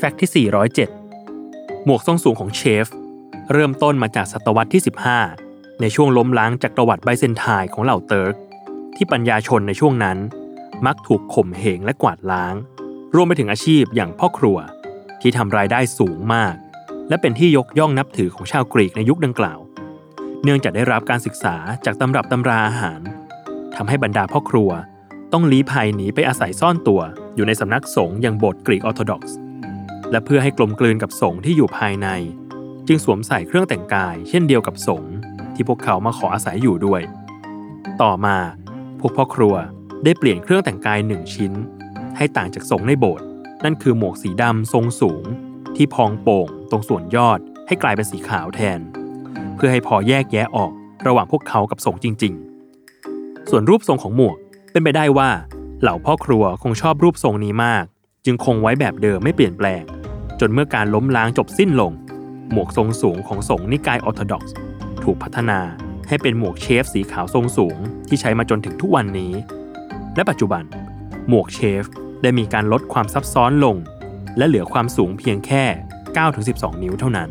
Fact ที่ 407 หมวกทรงสูงของเชฟ เริ่มต้นมาจากศตวรรษที่ 15 ในช่วงล้มล้างจากจักรวรรดิไบแซนไทน์ของเหล่าเติร์ก ที่ปัญญาชนในช่วงนั้น มักถูกข่มเหงและกวาดล้าง รวมไปถึงอาชีพอย่างพ่อครัว ที่ทำรายได้สูงมาก และเป็นที่ยกย่องนับถือของชาวกรีกในยุคดังกล่าว เนื่องจากได้รับการศึกษาจากตำรับตำราอาหารทำให้บรรดาพ่อครัวต้องลี้ภัยหนีไปอาศัยซ่อนตัวอยู่ในสำนักสงฆ์อย่างโบสถ์กรีกออร์โธดอกซ์ และเพื่อให้กลมกลืนกับสงฆ์ที่อยู่ภายใน จึงสวมใส่เครื่องแต่งกาย เช่นเดียวกับสงฆ์ที่พวกเขามาขออาศัยอยู่ด้วย ต่อมาพวกพ่อครัวได้เปลี่ยนเครื่องแต่งกายหนึ่งชิ้น ให้ต่างจากสงฆ์ในโบสถ์นั่นคือหมวกสีดำทรงสูง ที่พองโป่ง ตรงส่วนยอดให้กลายเป็นสีขาวแทน เพื่อให้พอแยกแยะออกระหว่างพวกเขากับสงฆ์จริง ๆ ส่วนรูปทรงของหมวกเป็นไปได้ว่าเหล่าพ่อครัวคงชอบรูปทรงนี้มาก จึงคงไว้แบบเดิมไม่เปลี่ยนแปลง จนเมื่อการล้มล้างจบสิ้นลง หมวกทรงสูงของสงฆ์นิกายออร์โธดอกซ์ถูกพัฒนาให้เป็นหมวกเชฟสีขาวทรงสูงที่ใช้มาจนถึงทุกวันนี้ และปัจจุบัน หมวกเชฟได้มีการลดความซับซ้อนลง และเหลือความสูงเพียงแค่ 9-12 นิ้วเท่านั้น